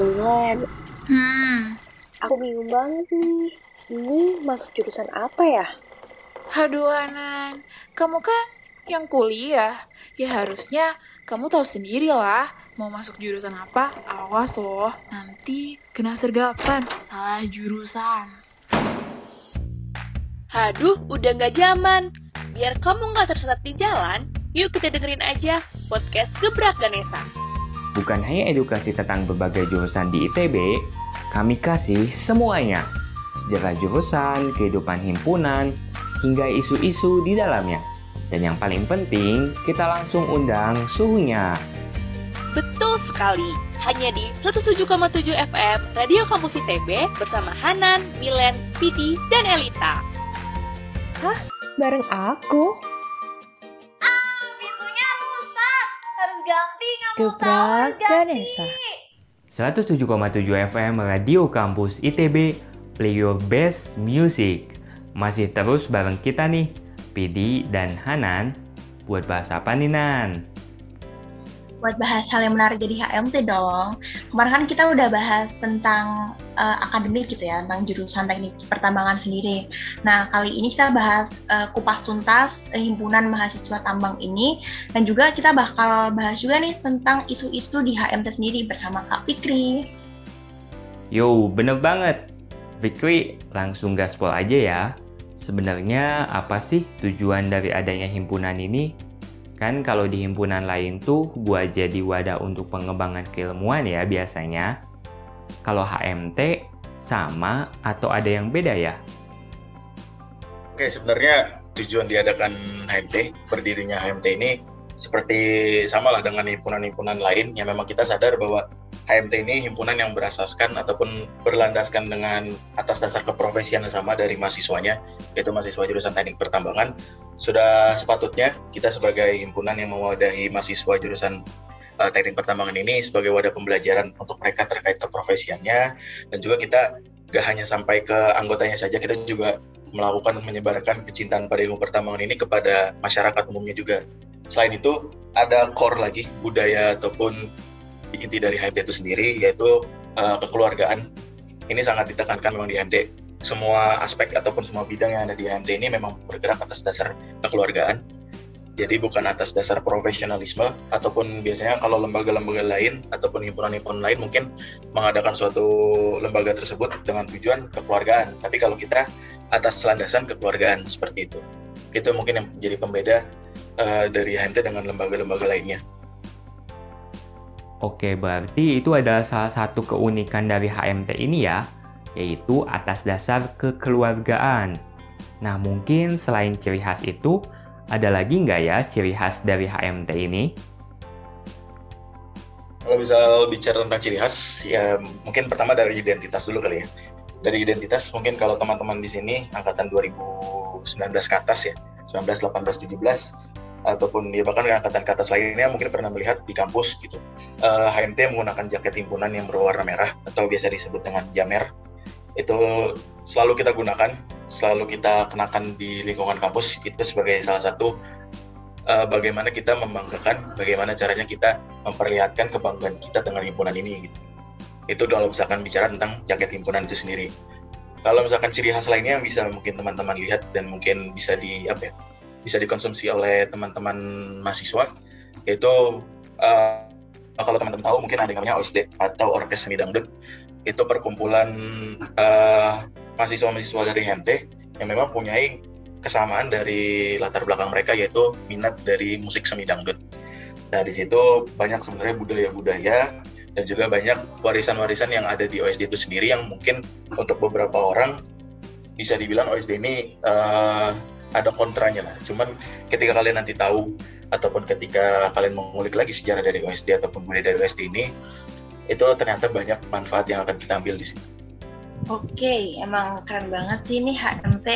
Milen. Hmm, Aku bingung banget nih. Ini masuk jurusan apa ya? aduh Anan, kamu kan yang kuliah. Ya harusnya kamu tahu sendiri lah mau masuk jurusan apa. Awas loh, nanti kena sergapan, salah jurusan. Haduh, udah nggak zaman. Biar kamu nggak tersesat di jalan, yuk kita dengerin aja podcast Gebrak Ganesa. Bukan hanya edukasi tentang berbagai jurusan di ITB, kami kasih semuanya. Sejarah jurusan, kehidupan himpunan, hingga isu-isu di dalamnya. Dan yang paling penting, kita langsung undang suhunya. Betul sekali, hanya di 107,7 FM Radio Kampus ITB bersama Hanan, Milen, Piti, dan Elita. Bareng aku. Pintunya rusak. Harus ganti, Gebrak. Ganesa. 107,7 FM Radio Kampus ITB, play your best music. Masih terus bareng kita nih, Pidi dan Hanan. Buat bahas apa nih, Nan? Buat bahas hal yang menarik jadi HMT dong. Kemarin kan kita udah bahas tentang eh, akademik gitu ya, tentang jurusan teknik pertambangan sendiri. Nah, kali ini kita bahas eh, kupas tuntas eh, himpunan mahasiswa tambang ini dan juga kita bakal bahas juga nih tentang isu-isu di HMT sendiri bersama Kak Fikri. Yo, bener banget. Fikri, langsung gaspol aja ya. Sebenarnya apa sih tujuan dari adanya himpunan ini? Kan kalau di himpunan lain tuh buat jadi wadah untuk pengembangan keilmuan ya biasanya. Kalau HMT sama atau ada yang beda ya? Oke, sebenarnya tujuan diadakan HMT, berdirinya HMT ini seperti samalah dengan himpunan-himpunan lain yang memang kita sadar bahwa HMT ini himpunan yang berasaskan ataupun berlandaskan dengan atas dasar keprofesian yang sama dari mahasiswanya, yaitu mahasiswa jurusan teknik pertambangan. Sudah sepatutnya kita sebagai himpunan yang mewadahi mahasiswa jurusan uh, teknik pertambangan ini sebagai wadah pembelajaran untuk mereka terkait keprofesiannya dan juga kita gak hanya sampai ke anggotanya saja, kita juga melakukan menyebarkan kecintaan pada ilmu pertambangan ini kepada masyarakat umumnya juga. Selain itu, ada core lagi budaya ataupun inti dari HMT itu sendiri yaitu uh, kekeluargaan. Ini sangat ditekankan memang di HMT. Semua aspek ataupun semua bidang yang ada di HMT ini memang bergerak atas dasar kekeluargaan. Jadi bukan atas dasar profesionalisme ataupun biasanya kalau lembaga-lembaga lain ataupun himpunan-himpunan lain mungkin mengadakan suatu lembaga tersebut dengan tujuan kekeluargaan. Tapi kalau kita atas landasan kekeluargaan seperti itu. Itu mungkin yang menjadi pembeda uh, dari HMT dengan lembaga-lembaga lainnya. Oke, berarti itu adalah salah satu keunikan dari HMT ini ya, yaitu atas dasar kekeluargaan. Nah, mungkin selain ciri khas itu, ada lagi nggak ya ciri khas dari HMT ini? Kalau bisa bicara tentang ciri khas, ya mungkin pertama dari identitas dulu kali ya. Dari identitas, mungkin kalau teman-teman di sini angkatan 2019 ke atas ya, 19, 18, 17, ataupun ya bahkan angkatan ke atas lainnya mungkin pernah melihat di kampus gitu. Uh, HMT menggunakan jaket himpunan yang berwarna merah atau biasa disebut dengan jamer. Itu selalu kita gunakan, selalu kita kenakan di lingkungan kampus itu sebagai salah satu uh, bagaimana kita membanggakan, bagaimana caranya kita memperlihatkan kebanggaan kita dengan himpunan ini gitu. Itu kalau misalkan bicara tentang jaket himpunan itu sendiri. Kalau misalkan ciri khas lainnya bisa mungkin teman-teman lihat dan mungkin bisa di apa ya, bisa dikonsumsi oleh teman-teman mahasiswa yaitu uh, kalau teman-teman tahu mungkin ada yang namanya OSD atau Orkes Seni Dangdut itu perkumpulan uh, mahasiswa-mahasiswa dari HMT yang memang punyai kesamaan dari latar belakang mereka yaitu minat dari musik seni dangdut. Nah di situ banyak sebenarnya budaya-budaya dan juga banyak warisan-warisan yang ada di OSD itu sendiri yang mungkin untuk beberapa orang bisa dibilang OSD ini uh, ada kontranya lah. Cuman ketika kalian nanti tahu ataupun ketika kalian mengulik lagi sejarah dari OSD ataupun budaya dari OSD ini, itu ternyata banyak manfaat yang akan kita ambil di sini. Oke, emang keren banget sih ini HMT.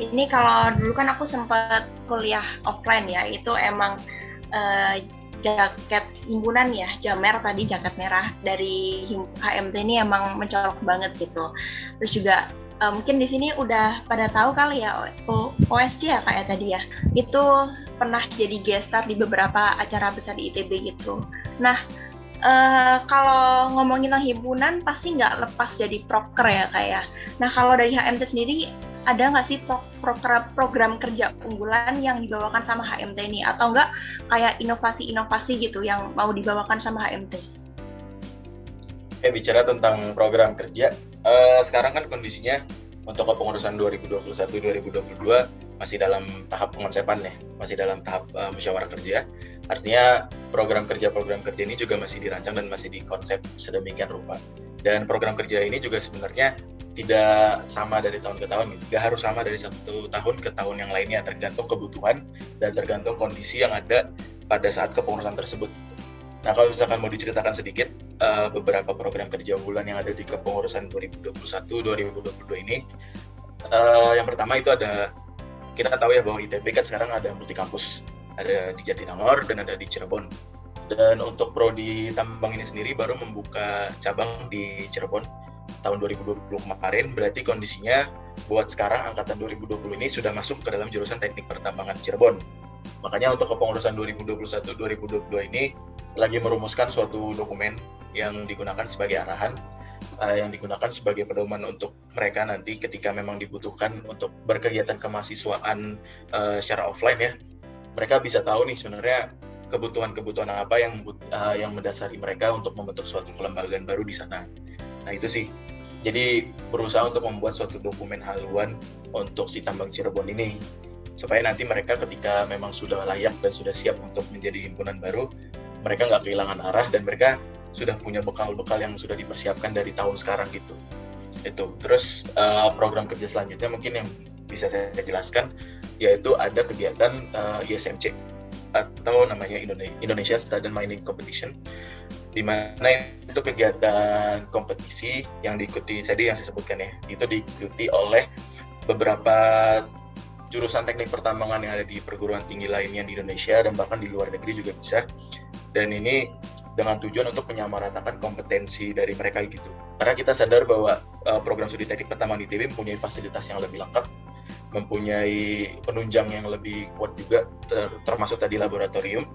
Ini kalau dulu kan aku sempat kuliah offline ya, itu emang uh, jaket himpunan ya, jamer tadi jaket merah dari HMT ini emang mencolok banget gitu. Terus juga uh, mungkin di sini udah pada tahu kali ya OSD ya kayak tadi ya. Itu pernah jadi guest star di beberapa acara besar di ITB gitu. Nah, uh, kalau ngomongin tentang himpunan pasti nggak lepas jadi proker ya kayak. Nah kalau dari HMT sendiri ada nggak sih pro program, program kerja unggulan yang dibawakan sama HMT ini atau enggak kayak inovasi-inovasi gitu yang mau dibawakan sama HMT? Eh bicara tentang program kerja, uh, sekarang kan kondisinya untuk kepengurusan 2021-2022 masih dalam tahap pengonsepan ya, masih dalam tahap uh, musyawarah kerja. Artinya program kerja-program kerja ini juga masih dirancang dan masih dikonsep sedemikian rupa. Dan program kerja ini juga sebenarnya tidak sama dari tahun ke tahun, tidak harus sama dari satu tahun ke tahun yang lainnya, tergantung kebutuhan dan tergantung kondisi yang ada pada saat kepengurusan tersebut. Nah, kalau misalkan mau diceritakan sedikit uh, beberapa program kerja unggulan yang ada di kepengurusan 2021-2022 ini, uh, yang pertama itu ada kita tahu ya bahwa ITB kan sekarang ada multi kampus, ada di Jatinangor dan ada di Cirebon. Dan untuk prodi tambang ini sendiri baru membuka cabang di Cirebon tahun 2020 kemarin, berarti kondisinya buat sekarang angkatan 2020 ini sudah masuk ke dalam jurusan teknik pertambangan Cirebon. Makanya untuk kepengurusan 2021-2022 ini lagi merumuskan suatu dokumen yang digunakan sebagai arahan uh, yang digunakan sebagai pedoman untuk mereka nanti ketika memang dibutuhkan untuk berkegiatan kemahasiswaan uh, secara offline ya. Mereka bisa tahu nih sebenarnya kebutuhan-kebutuhan apa yang uh, yang mendasari mereka untuk membentuk suatu kelembagaan baru di sana. Nah itu sih. Jadi berusaha untuk membuat suatu dokumen haluan untuk si tambang Cirebon ini supaya nanti mereka ketika memang sudah layak dan sudah siap untuk menjadi himpunan baru mereka nggak kehilangan arah dan mereka sudah punya bekal-bekal yang sudah dipersiapkan dari tahun sekarang gitu. Itu. Terus uh, program kerja selanjutnya mungkin yang bisa saya jelaskan yaitu ada kegiatan uh, eh, ISMC atau namanya Indonesia Student Mining Competition di mana itu kegiatan kompetisi yang diikuti tadi yang saya sebutkan ya itu diikuti oleh beberapa jurusan teknik pertambangan yang ada di perguruan tinggi lainnya di Indonesia dan bahkan di luar negeri juga bisa dan ini dengan tujuan untuk menyamaratakan kompetensi dari mereka gitu. Karena kita sadar bahwa uh, program studi teknik pertambangan di ITB mempunyai fasilitas yang lebih lengkap mempunyai penunjang yang lebih kuat juga ter termasuk tadi laboratorium.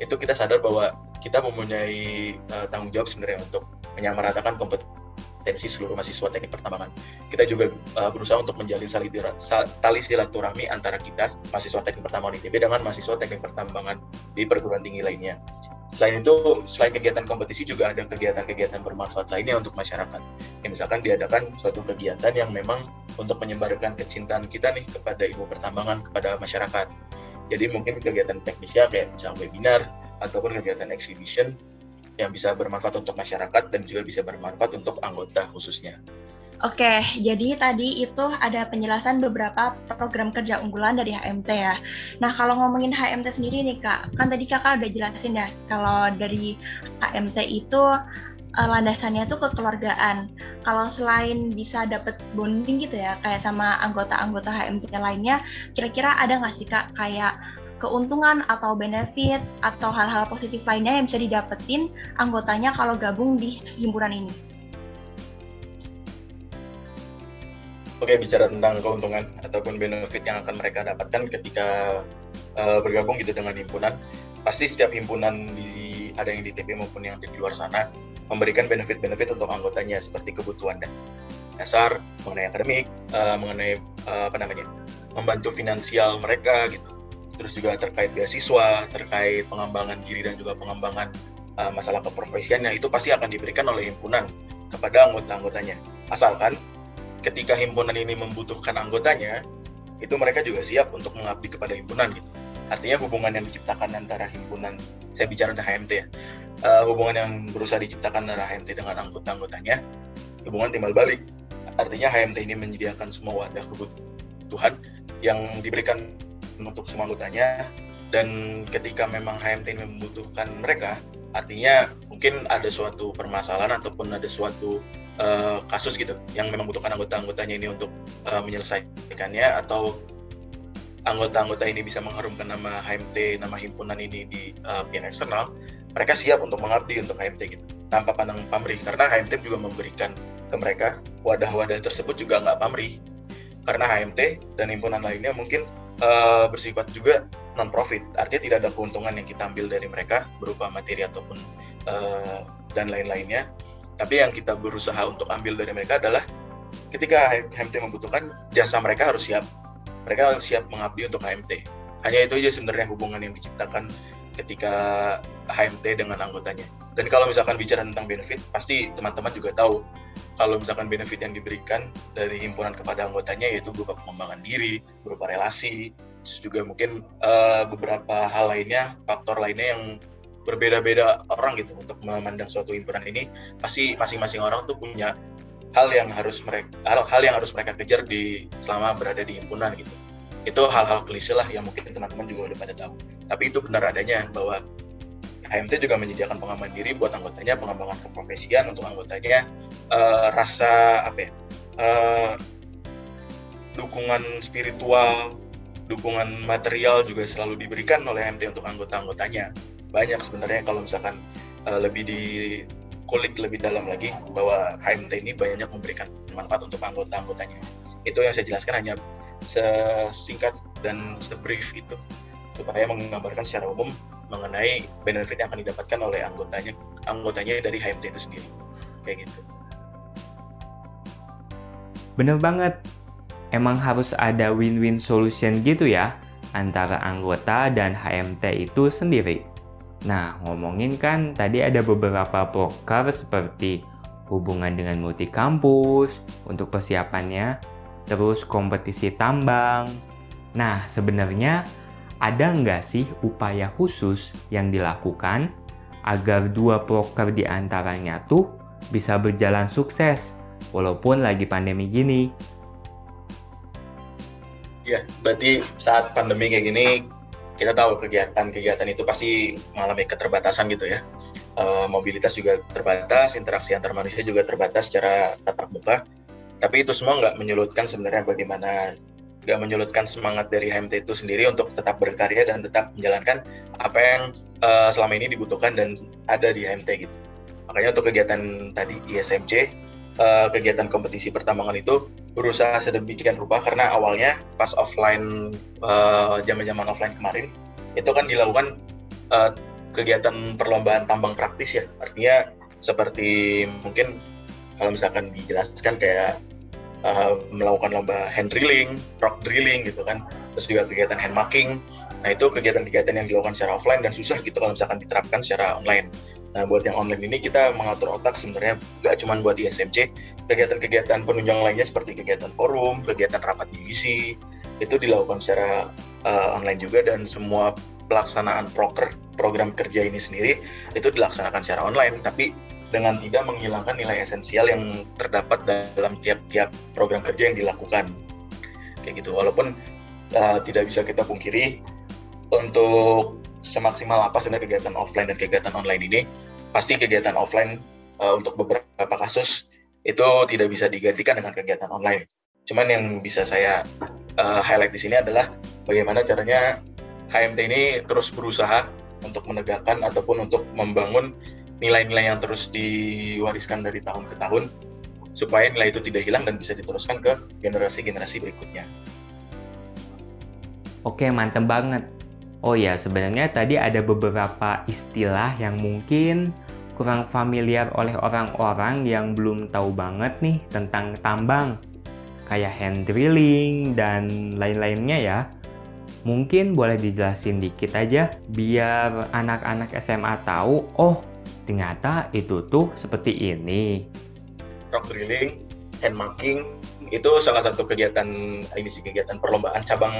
Itu kita sadar bahwa kita mempunyai uh, tanggung jawab sebenarnya untuk menyamaratakan kompetensi potensi seluruh mahasiswa teknik pertambangan. Kita juga uh, berusaha untuk menjalin tali silaturahmi antara kita, mahasiswa teknik pertambangan ITB, dengan mahasiswa teknik pertambangan di perguruan tinggi lainnya. Selain itu, selain kegiatan kompetisi juga ada kegiatan-kegiatan bermanfaat lainnya untuk masyarakat. Ya, misalkan diadakan suatu kegiatan yang memang untuk menyebarkan kecintaan kita nih kepada ilmu pertambangan kepada masyarakat. Jadi mungkin kegiatan teknisnya kayak misalnya webinar ataupun kegiatan exhibition yang bisa bermanfaat untuk masyarakat dan juga bisa bermanfaat untuk anggota khususnya. Oke, jadi tadi itu ada penjelasan beberapa program kerja unggulan dari HMT ya. Nah, kalau ngomongin HMT sendiri nih Kak, kan tadi Kakak udah jelasin ya, kalau dari HMT itu uh, landasannya tuh kekeluargaan. Kalau selain bisa dapet bonding gitu ya, kayak sama anggota-anggota HMT lainnya, kira-kira ada nggak sih Kak kayak keuntungan atau benefit atau hal-hal positif lainnya yang bisa didapetin anggotanya kalau gabung di himpunan ini. Oke, bicara tentang keuntungan ataupun benefit yang akan mereka dapatkan ketika uh, bergabung gitu dengan himpunan, pasti setiap himpunan di ada yang di TP maupun yang di luar sana memberikan benefit-benefit untuk anggotanya seperti kebutuhan dan dasar mengenai akademik, uh, mengenai uh, apa namanya, membantu finansial mereka gitu terus juga terkait beasiswa, terkait pengembangan diri dan juga pengembangan uh, masalah keprofesiannya itu pasti akan diberikan oleh himpunan kepada anggota-anggotanya. Asalkan ketika himpunan ini membutuhkan anggotanya, itu mereka juga siap untuk mengabdi kepada himpunan gitu. Artinya hubungan yang diciptakan antara himpunan, saya bicara tentang HMT ya, uh, hubungan yang berusaha diciptakan antara HMT dengan anggota-anggotanya, hubungan timbal balik. Artinya HMT ini menyediakan semua wadah kebutuhan yang diberikan untuk semua anggotanya. Dan ketika memang HMT ini membutuhkan mereka artinya mungkin ada suatu permasalahan ataupun ada suatu uh, kasus gitu yang memang membutuhkan anggota-anggotanya ini untuk uh, menyelesaikannya atau anggota-anggota ini bisa mengharumkan nama HMT, nama himpunan ini di uh, pihak eksternal, mereka siap untuk mengabdi untuk HMT gitu. Tanpa pandang pamrih karena HMT juga memberikan ke mereka wadah-wadah tersebut juga nggak pamrih. Karena HMT dan himpunan lainnya mungkin uh, bersifat juga non profit artinya tidak ada keuntungan yang kita ambil dari mereka berupa materi ataupun uh, dan lain-lainnya. Tapi yang kita berusaha untuk ambil dari mereka adalah ketika HMT membutuhkan jasa mereka harus siap. Mereka siap mengabdi untuk HMT hanya itu aja sebenarnya hubungan yang diciptakan ketika HMT dengan anggotanya. Dan kalau misalkan bicara tentang benefit pasti teman-teman juga tahu kalau misalkan benefit yang diberikan dari himpunan kepada anggotanya yaitu berupa pengembangan diri berupa relasi juga mungkin uh, beberapa hal lainnya, faktor lainnya yang berbeda-beda orang gitu untuk memandang suatu himpunan ini pasti masing-masing orang tuh punya hal yang harus mereka hal, hal yang harus mereka kejar di selama berada di himpunan gitu. Itu hal-hal klise lah yang mungkin teman-teman juga udah pada tahu tapi itu benar adanya bahwa HMT juga menyediakan pengembangan diri buat anggotanya pengembangan keprofesian untuk anggotanya uh, rasa apa ya uh, dukungan spiritual dukungan material juga selalu diberikan oleh MT untuk anggota-anggotanya. Banyak sebenarnya kalau misalkan uh, lebih di kulik lebih dalam lagi bahwa HMT ini banyak memberikan manfaat untuk anggota-anggotanya. Itu yang saya jelaskan hanya sesingkat dan sebrief itu supaya menggambarkan secara umum mengenai benefit yang akan didapatkan oleh anggotanya anggotanya dari HMT itu sendiri. Kayak gitu. Bener banget emang harus ada win-win solution gitu ya antara anggota dan HMT itu sendiri. Nah, ngomongin kan tadi ada beberapa proker seperti hubungan dengan multi kampus untuk persiapannya, terus kompetisi tambang. Nah, sebenarnya ada nggak sih upaya khusus yang dilakukan agar dua proker di antaranya tuh bisa berjalan sukses walaupun lagi pandemi gini? Ya, berarti saat pandemi kayak gini kita tahu kegiatan-kegiatan itu pasti mengalami keterbatasan gitu ya. E, mobilitas juga terbatas, interaksi antar manusia juga terbatas secara tatap muka. Tapi itu semua nggak menyulutkan sebenarnya bagaimana nggak menyulutkan semangat dari HMT itu sendiri untuk tetap berkarya dan tetap menjalankan apa yang e, selama ini dibutuhkan dan ada di HMT gitu. Makanya untuk kegiatan tadi ISMC, e, kegiatan kompetisi pertambangan itu berusaha sedemikian rupa karena awalnya pas offline uh, zaman-zaman offline kemarin itu kan dilakukan uh, kegiatan perlombaan tambang praktis ya artinya seperti mungkin kalau misalkan dijelaskan kayak uh, melakukan lomba hand drilling, rock drilling gitu kan. Terus juga kegiatan hand marking. Nah itu kegiatan-kegiatan yang dilakukan secara offline dan susah gitu kalau misalkan diterapkan secara online. Nah, buat yang online ini kita mengatur otak sebenarnya nggak cuma buat di SMC, kegiatan-kegiatan penunjang lainnya seperti kegiatan forum, kegiatan rapat divisi, itu dilakukan secara uh, online juga dan semua pelaksanaan proker program kerja ini sendiri itu dilaksanakan secara online, tapi dengan tidak menghilangkan nilai esensial yang terdapat dalam tiap-tiap program kerja yang dilakukan. Kayak gitu, walaupun uh, tidak bisa kita pungkiri untuk semaksimal apa sebenarnya kegiatan offline dan kegiatan online ini pasti kegiatan offline uh, untuk beberapa kasus itu tidak bisa digantikan dengan kegiatan online. Cuman yang bisa saya uh, highlight di sini adalah bagaimana caranya HMT ini terus berusaha untuk menegakkan ataupun untuk membangun nilai-nilai yang terus diwariskan dari tahun ke tahun supaya nilai itu tidak hilang dan bisa diteruskan ke generasi-generasi berikutnya. Oke, mantep banget. Oh ya, sebenarnya tadi ada beberapa istilah yang mungkin kurang familiar oleh orang-orang yang belum tahu banget nih tentang tambang. Kayak hand drilling dan lain-lainnya ya. Mungkin boleh dijelasin dikit aja biar anak-anak SMA tahu, oh ternyata itu tuh seperti ini. Rock drilling, hand marking, itu salah satu kegiatan ini sih kegiatan perlombaan cabang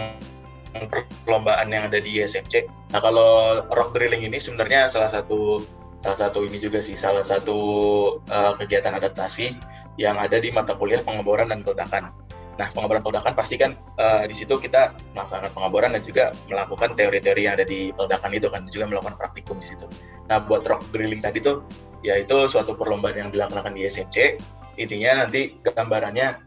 perlombaan yang ada di SMC. Nah kalau rock drilling ini sebenarnya salah satu salah satu ini juga sih salah satu uh, kegiatan adaptasi yang ada di mata kuliah pengeboran dan peledakan. Nah pengeboran peledakan pasti kan uh, di situ kita melaksanakan pengeboran dan juga melakukan teori-teori yang ada di peledakan itu kan juga melakukan praktikum di situ. Nah buat rock drilling tadi tuh yaitu suatu perlombaan yang dilaksanakan di SMC. Intinya nanti gambarannya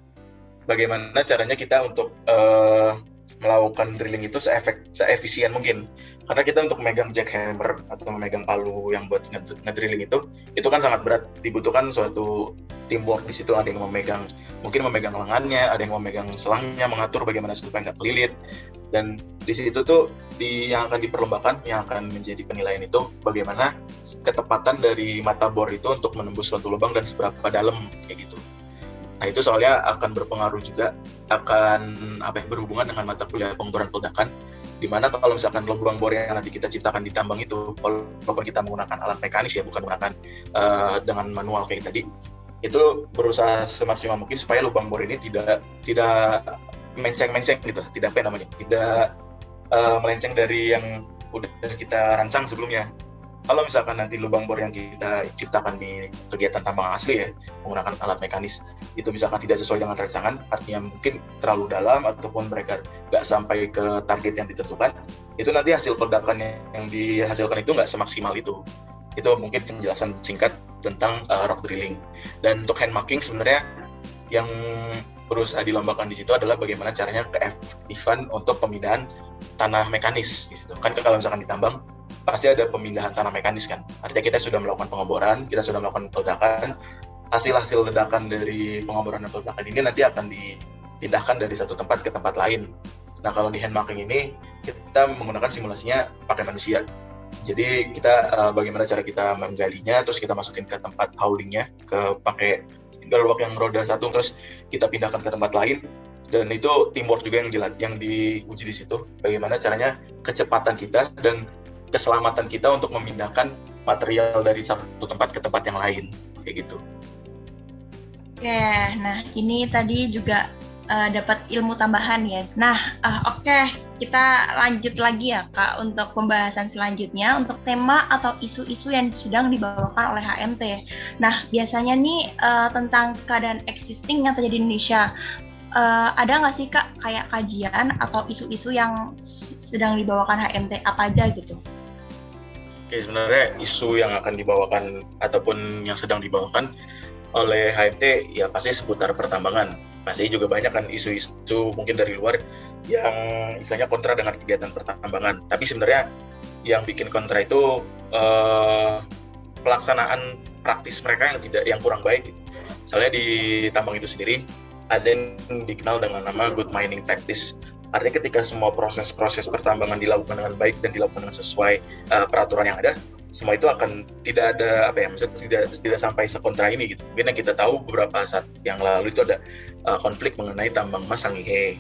bagaimana caranya kita untuk uh, melakukan drilling itu seefek seefisien mungkin karena kita untuk memegang jackhammer atau memegang palu yang buat ngedrilling itu itu kan sangat berat. Dibutuhkan suatu teamwork di situ ada yang memegang mungkin memegang lengannya ada yang memegang selangnya mengatur bagaimana supaya nggak kelilit. Dan di situ tuh di yang akan diperlombakan yang akan menjadi penilaian itu bagaimana ketepatan dari mata bor itu untuk menembus suatu lubang dan seberapa dalam kayak gitu. Nah itu soalnya akan berpengaruh juga akan apa ya, berhubungan dengan mata kuliah pengeboran peledakan di mana kalau misalkan lubang bor yang nanti kita ciptakan di tambang itu walaupun kita menggunakan alat mekanis ya bukan menggunakan uh, dengan manual kayak tadi itu berusaha semaksimal mungkin supaya lubang bor ini tidak tidak menceng-menceng gitu. Tidak apa namanya? Tidak uh, melenceng dari yang udah kita rancang sebelumnya kalau misalkan nanti lubang bor yang kita ciptakan di kegiatan tambang asli ya menggunakan alat mekanis itu misalkan tidak sesuai dengan rancangan artinya mungkin terlalu dalam ataupun mereka nggak sampai ke target yang ditentukan itu nanti hasil peledakan yang dihasilkan itu nggak semaksimal itu. Itu mungkin penjelasan singkat tentang uh, rock drilling. Dan untuk hand marking sebenarnya yang berusaha dilombakan di situ adalah bagaimana caranya keefektifan untuk pemindahan tanah mekanis di situ. Kan kalau misalkan ditambang pasti ada pemindahan tanah mekanis kan. Artinya kita sudah melakukan pengeboran, kita sudah melakukan peledakan, hasil-hasil ledakan dari pengeboran dan peledakan ini nanti akan dipindahkan dari satu tempat ke tempat lain. Nah kalau di hand marking ini kita menggunakan simulasinya pakai manusia. Jadi kita uh, bagaimana cara kita menggalinya, terus kita masukin ke tempat haulingnya, ke pakai gerobak yang roda satu, terus kita pindahkan ke tempat lain, dan itu teamwork juga yang dilat yang diuji di situ bagaimana caranya kecepatan kita dan keselamatan kita untuk memindahkan material dari satu tempat ke tempat yang lain kayak gitu. Oke, nah ini tadi juga uh, dapat ilmu tambahan ya. Nah, uh, oke okay, kita lanjut lagi ya kak untuk pembahasan selanjutnya untuk tema atau isu-isu yang sedang dibawakan oleh HMT. Nah, biasanya nih uh, tentang keadaan existing yang terjadi di Indonesia. Uh, ada nggak sih kak kayak kajian atau isu-isu yang sedang dibawakan HMT apa aja gitu? Oke, sebenarnya isu yang akan dibawakan ataupun yang sedang dibawakan oleh HMT ya pasti seputar pertambangan. Pasti juga banyak kan isu-isu mungkin dari luar yang istilahnya kontra dengan kegiatan pertambangan. Tapi sebenarnya yang bikin kontra itu eh, pelaksanaan praktis mereka yang tidak yang kurang baik. Misalnya di tambang itu sendiri ada yang dikenal dengan nama good mining practice Artinya ketika semua proses-proses pertambangan dilakukan dengan baik dan dilakukan dengan sesuai uh, peraturan yang ada, semua itu akan tidak ada apa ya, maksudnya tidak tidak sampai sekontra ini gitu. Mungkin yang kita tahu beberapa saat yang lalu itu ada uh, konflik mengenai tambang emas Sangihe.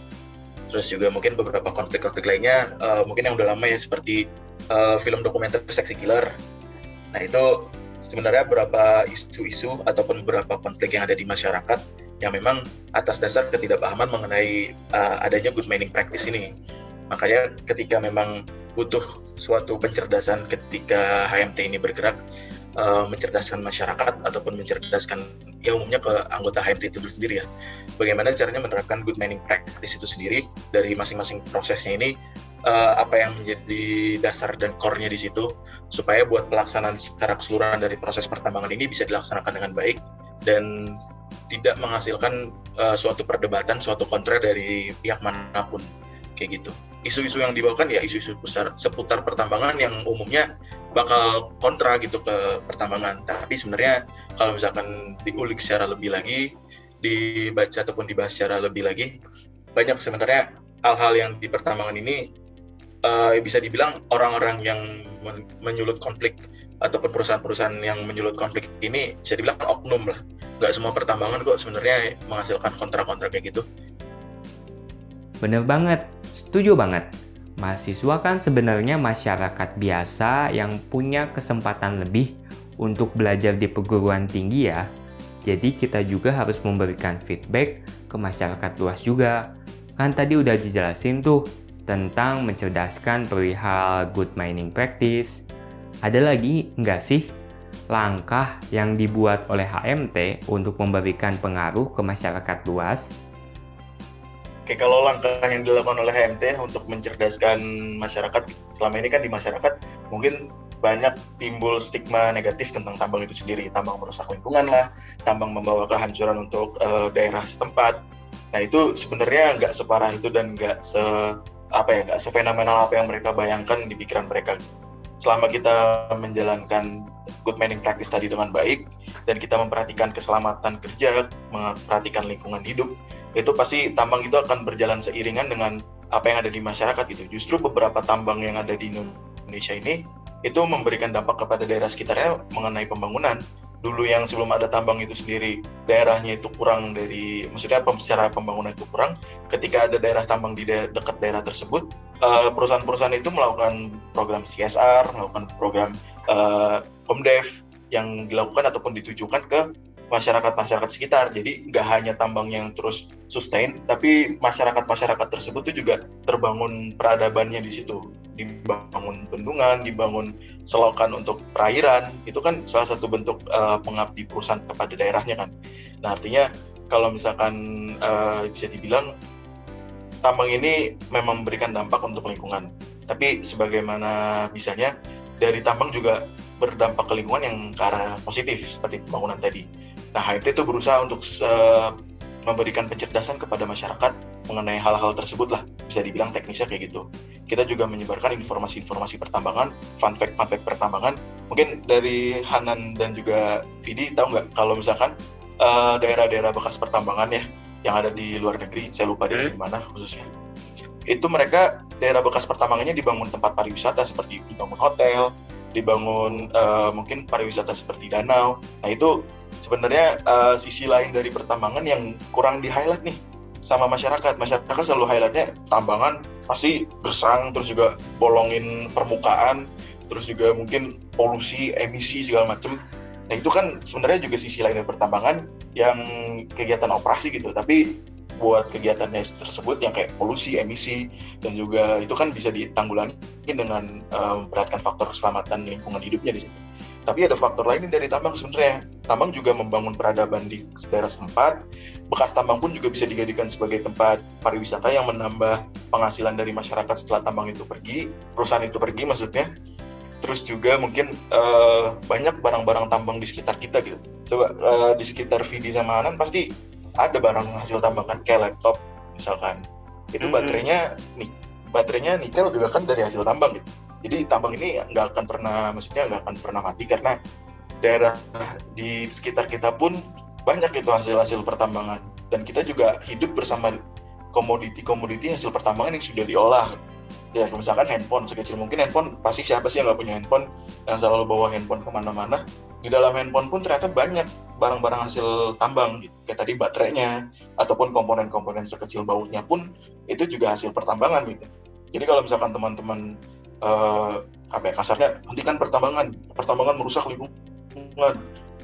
Terus juga mungkin beberapa konflik-konflik lainnya, uh, mungkin yang udah lama ya seperti uh, film dokumenter Seksi Killer. Nah itu sebenarnya beberapa isu-isu ataupun beberapa konflik yang ada di masyarakat yang memang atas dasar ketidakpahaman mengenai uh, adanya good mining practice ini. Makanya ketika memang butuh suatu pencerdasan ketika HMT ini bergerak uh, mencerdaskan masyarakat ataupun mencerdaskan ya umumnya ke anggota HMT itu sendiri ya. Bagaimana caranya menerapkan good mining practice itu sendiri dari masing-masing prosesnya ini uh, apa yang menjadi dasar dan core-nya di situ supaya buat pelaksanaan secara keseluruhan dari proses pertambangan ini bisa dilaksanakan dengan baik dan tidak menghasilkan uh, suatu perdebatan, suatu kontra dari pihak mana pun kayak gitu. Isu-isu yang dibawakan ya isu-isu besar seputar pertambangan yang umumnya bakal kontra gitu ke pertambangan. Tapi sebenarnya kalau misalkan diulik secara lebih lagi, dibaca ataupun dibahas secara lebih lagi, banyak sebenarnya hal-hal yang di pertambangan ini uh, bisa dibilang orang-orang yang menyulut konflik ataupun perusahaan-perusahaan yang menyulut konflik ini bisa dibilang oknum lah nggak semua pertambangan kok sebenarnya menghasilkan kontra-kontra kayak gitu. Bener banget, setuju banget. Mahasiswa kan sebenarnya masyarakat biasa yang punya kesempatan lebih untuk belajar di perguruan tinggi ya. Jadi kita juga harus memberikan feedback ke masyarakat luas juga. Kan tadi udah dijelasin tuh tentang mencerdaskan perihal good mining practice. Ada lagi nggak sih langkah yang dibuat oleh HMT untuk memberikan pengaruh ke masyarakat luas? Oke, kalau langkah yang dilakukan oleh HMT untuk mencerdaskan masyarakat, selama ini kan di masyarakat mungkin banyak timbul stigma negatif tentang tambang itu sendiri. Tambang merusak lingkungan lah, tambang membawa kehancuran untuk uh, daerah setempat. Nah itu sebenarnya nggak separah itu dan nggak se apa ya nggak sefenomenal apa yang mereka bayangkan di pikiran mereka. Selama kita menjalankan good mining practice tadi dengan baik dan kita memperhatikan keselamatan kerja, memperhatikan lingkungan hidup, itu pasti tambang itu akan berjalan seiringan dengan apa yang ada di masyarakat itu. Justru beberapa tambang yang ada di Indonesia ini itu memberikan dampak kepada daerah sekitarnya mengenai pembangunan dulu yang sebelum ada tambang itu sendiri daerahnya itu kurang dari maksudnya secara pembangunan itu kurang ketika ada daerah tambang di daerah, dekat daerah tersebut uh, perusahaan-perusahaan itu melakukan program CSR melakukan program uh, Komdev yang dilakukan ataupun ditujukan ke masyarakat-masyarakat sekitar. Jadi nggak hanya tambang yang terus sustain, tapi masyarakat-masyarakat tersebut itu juga terbangun peradabannya di situ. Dibangun bendungan, dibangun selokan untuk perairan, itu kan salah satu bentuk uh, pengabdi perusahaan kepada daerahnya kan. Nah artinya kalau misalkan uh, bisa dibilang tambang ini memang memberikan dampak untuk lingkungan. Tapi sebagaimana bisanya dari tambang juga berdampak ke lingkungan yang ke arah positif seperti pembangunan tadi Nah, HMT itu berusaha untuk uh, memberikan pencerdasan kepada masyarakat mengenai hal-hal tersebut lah, bisa dibilang teknisnya kayak gitu. Kita juga menyebarkan informasi-informasi pertambangan, fun fact-fun fact pertambangan. Mungkin dari Hanan dan juga Vidi tahu nggak kalau misalkan daerah daerah-daerah bekas pertambangan ya yang ada di luar negeri, saya lupa hmm. di mana khususnya. Itu mereka daerah bekas pertambangannya dibangun tempat pariwisata seperti dibangun hotel, dibangun uh, mungkin pariwisata seperti danau. Nah itu sebenarnya uh, sisi lain dari pertambangan yang kurang di highlight nih sama masyarakat. Masyarakat selalu highlightnya tambangan pasti gersang, terus juga bolongin permukaan, terus juga mungkin polusi, emisi segala macem. Nah itu kan sebenarnya juga sisi lain dari pertambangan yang kegiatan operasi gitu. Tapi buat kegiatannya tersebut yang kayak polusi, emisi, dan juga itu kan bisa ditanggulangi dengan um, faktor keselamatan lingkungan hidupnya di sini. Tapi ada faktor lain dari tambang sebenarnya. Tambang juga membangun peradaban di daerah setempat. Bekas tambang pun juga bisa dijadikan sebagai tempat pariwisata yang menambah penghasilan dari masyarakat setelah tambang itu pergi, perusahaan itu pergi maksudnya. Terus juga mungkin uh, banyak barang-barang tambang di sekitar kita gitu. Coba uh, di sekitar Vidi sama Anan pasti ada barang hasil tambang kan kayak laptop misalkan. Itu baterainya nih baterainya nikel juga kan dari hasil tambang gitu jadi tambang ini nggak akan pernah, maksudnya nggak akan pernah mati karena daerah di sekitar kita pun banyak itu hasil-hasil pertambangan dan kita juga hidup bersama komoditi-komoditi hasil pertambangan yang sudah diolah. Ya, misalkan handphone sekecil mungkin handphone pasti siapa sih yang nggak punya handphone yang selalu bawa handphone ke mana-mana. Di dalam handphone pun ternyata banyak barang-barang hasil tambang, gitu. kayak tadi baterainya ataupun komponen-komponen sekecil bautnya pun itu juga hasil pertambangan gitu. Jadi kalau misalkan teman-teman uh, apa ya kasarnya hentikan pertambangan pertambangan merusak lingkungan.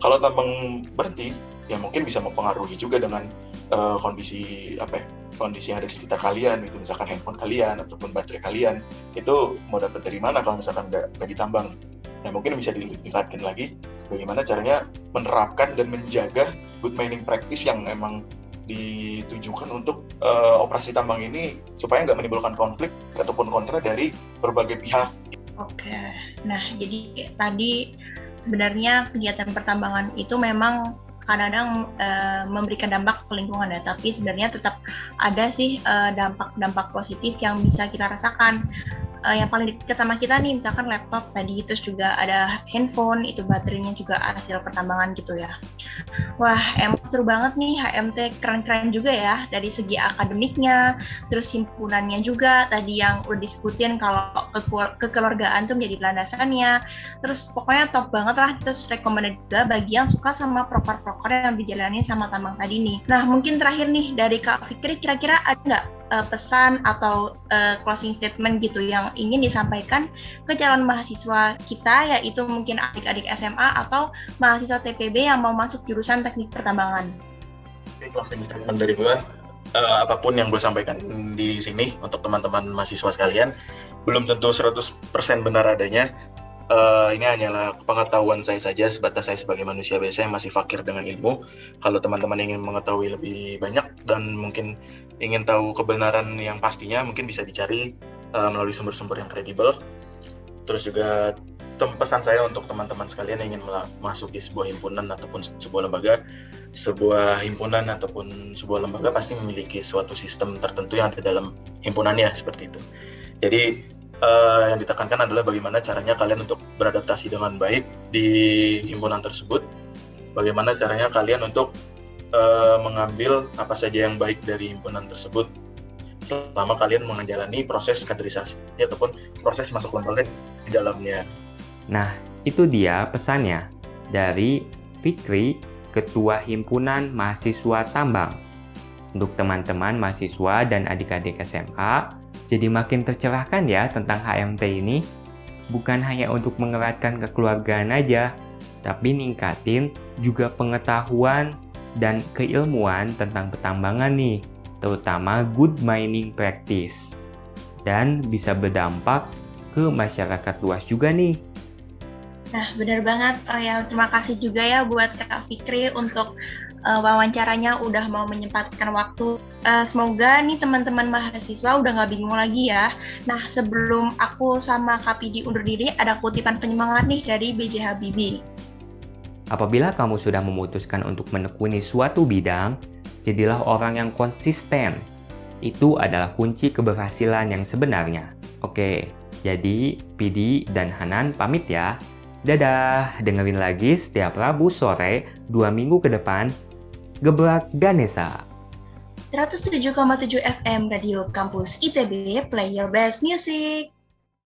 Kalau tambang berhenti ya mungkin bisa mempengaruhi juga dengan uh, kondisi apa ya, kondisi yang ada di sekitar kalian itu misalkan handphone kalian ataupun baterai kalian itu mau dapat dari mana kalau misalkan nggak nggak ditambang? Ya mungkin bisa ditingkatkan lagi bagaimana caranya menerapkan dan menjaga good mining practice yang memang ditujukan untuk uh, operasi tambang ini supaya nggak menimbulkan konflik ataupun kontra dari berbagai pihak. Oke, nah jadi tadi sebenarnya kegiatan pertambangan itu memang kadang-kadang uh, memberikan dampak ke lingkungan ya, tapi sebenarnya tetap ada sih eh, dampak-dampak positif yang bisa kita rasakan uh, yang paling dekat sama kita nih misalkan laptop tadi terus juga ada handphone itu baterainya juga hasil pertambangan gitu ya. Wah emang seru banget nih HMT keren-keren juga ya dari segi akademiknya terus himpunannya juga tadi yang udah disebutin kalau ke kekeluargaan tuh menjadi landasannya. Terus pokoknya top banget lah terus recommended juga bagi yang suka sama proker-proker yang dijalani sama tambang tadi nih. Nah mungkin terakhir nih dari Kak Fikri kira-kira ada nggak uh, pesan atau uh, closing statement gitu yang ingin disampaikan ke calon mahasiswa kita yaitu mungkin adik-adik SMA atau mahasiswa TPB yang mau masuk jurusan teknik pertambangan. Closing statement dari gue uh, apa pun yang gue sampaikan di sini untuk teman-teman mahasiswa sekalian belum tentu 100% benar adanya uh, ini hanyalah pengetahuan saya saja sebatas saya sebagai manusia biasa yang masih fakir dengan ilmu. Kalau teman-teman ingin mengetahui lebih banyak dan mungkin ingin tahu kebenaran yang pastinya mungkin bisa dicari uh, melalui sumber-sumber yang kredibel. Terus juga pesan saya untuk teman-teman sekalian yang ingin mela- masuki sebuah himpunan ataupun sebuah lembaga, sebuah himpunan ataupun sebuah lembaga pasti memiliki suatu sistem tertentu yang ada dalam himpunannya seperti itu. Jadi eh, yang ditekankan adalah bagaimana caranya kalian untuk beradaptasi dengan baik di himpunan tersebut, bagaimana caranya kalian untuk eh, mengambil apa saja yang baik dari himpunan tersebut selama kalian menjalani proses kaderisasi ataupun proses masuk lembaga di dalamnya. Nah, itu dia pesannya dari Fikri, Ketua Himpunan Mahasiswa Tambang. Untuk teman-teman mahasiswa dan adik-adik SMA, jadi makin tercerahkan ya tentang HMT ini. Bukan hanya untuk mengeratkan kekeluargaan aja, tapi ningkatin juga pengetahuan dan keilmuan tentang pertambangan nih, terutama good mining practice. Dan bisa berdampak ke masyarakat luas juga nih. Nah, benar banget. Oh ya, terima kasih juga ya buat Kak Fikri untuk uh, wawancaranya udah mau menyempatkan waktu. Uh, semoga nih teman-teman mahasiswa udah nggak bingung lagi ya. Nah, sebelum aku sama Kak Pidi undur diri, ada kutipan penyemangat nih dari BJ Habibie. Apabila kamu sudah memutuskan untuk menekuni suatu bidang, jadilah orang yang konsisten. Itu adalah kunci keberhasilan yang sebenarnya. Oke, jadi Pidi dan Hanan pamit ya. Dadah, dengerin lagi setiap Rabu sore dua minggu ke depan. Gebrak Ganesa. 107,7 FM Radio Kampus ITB, play best music.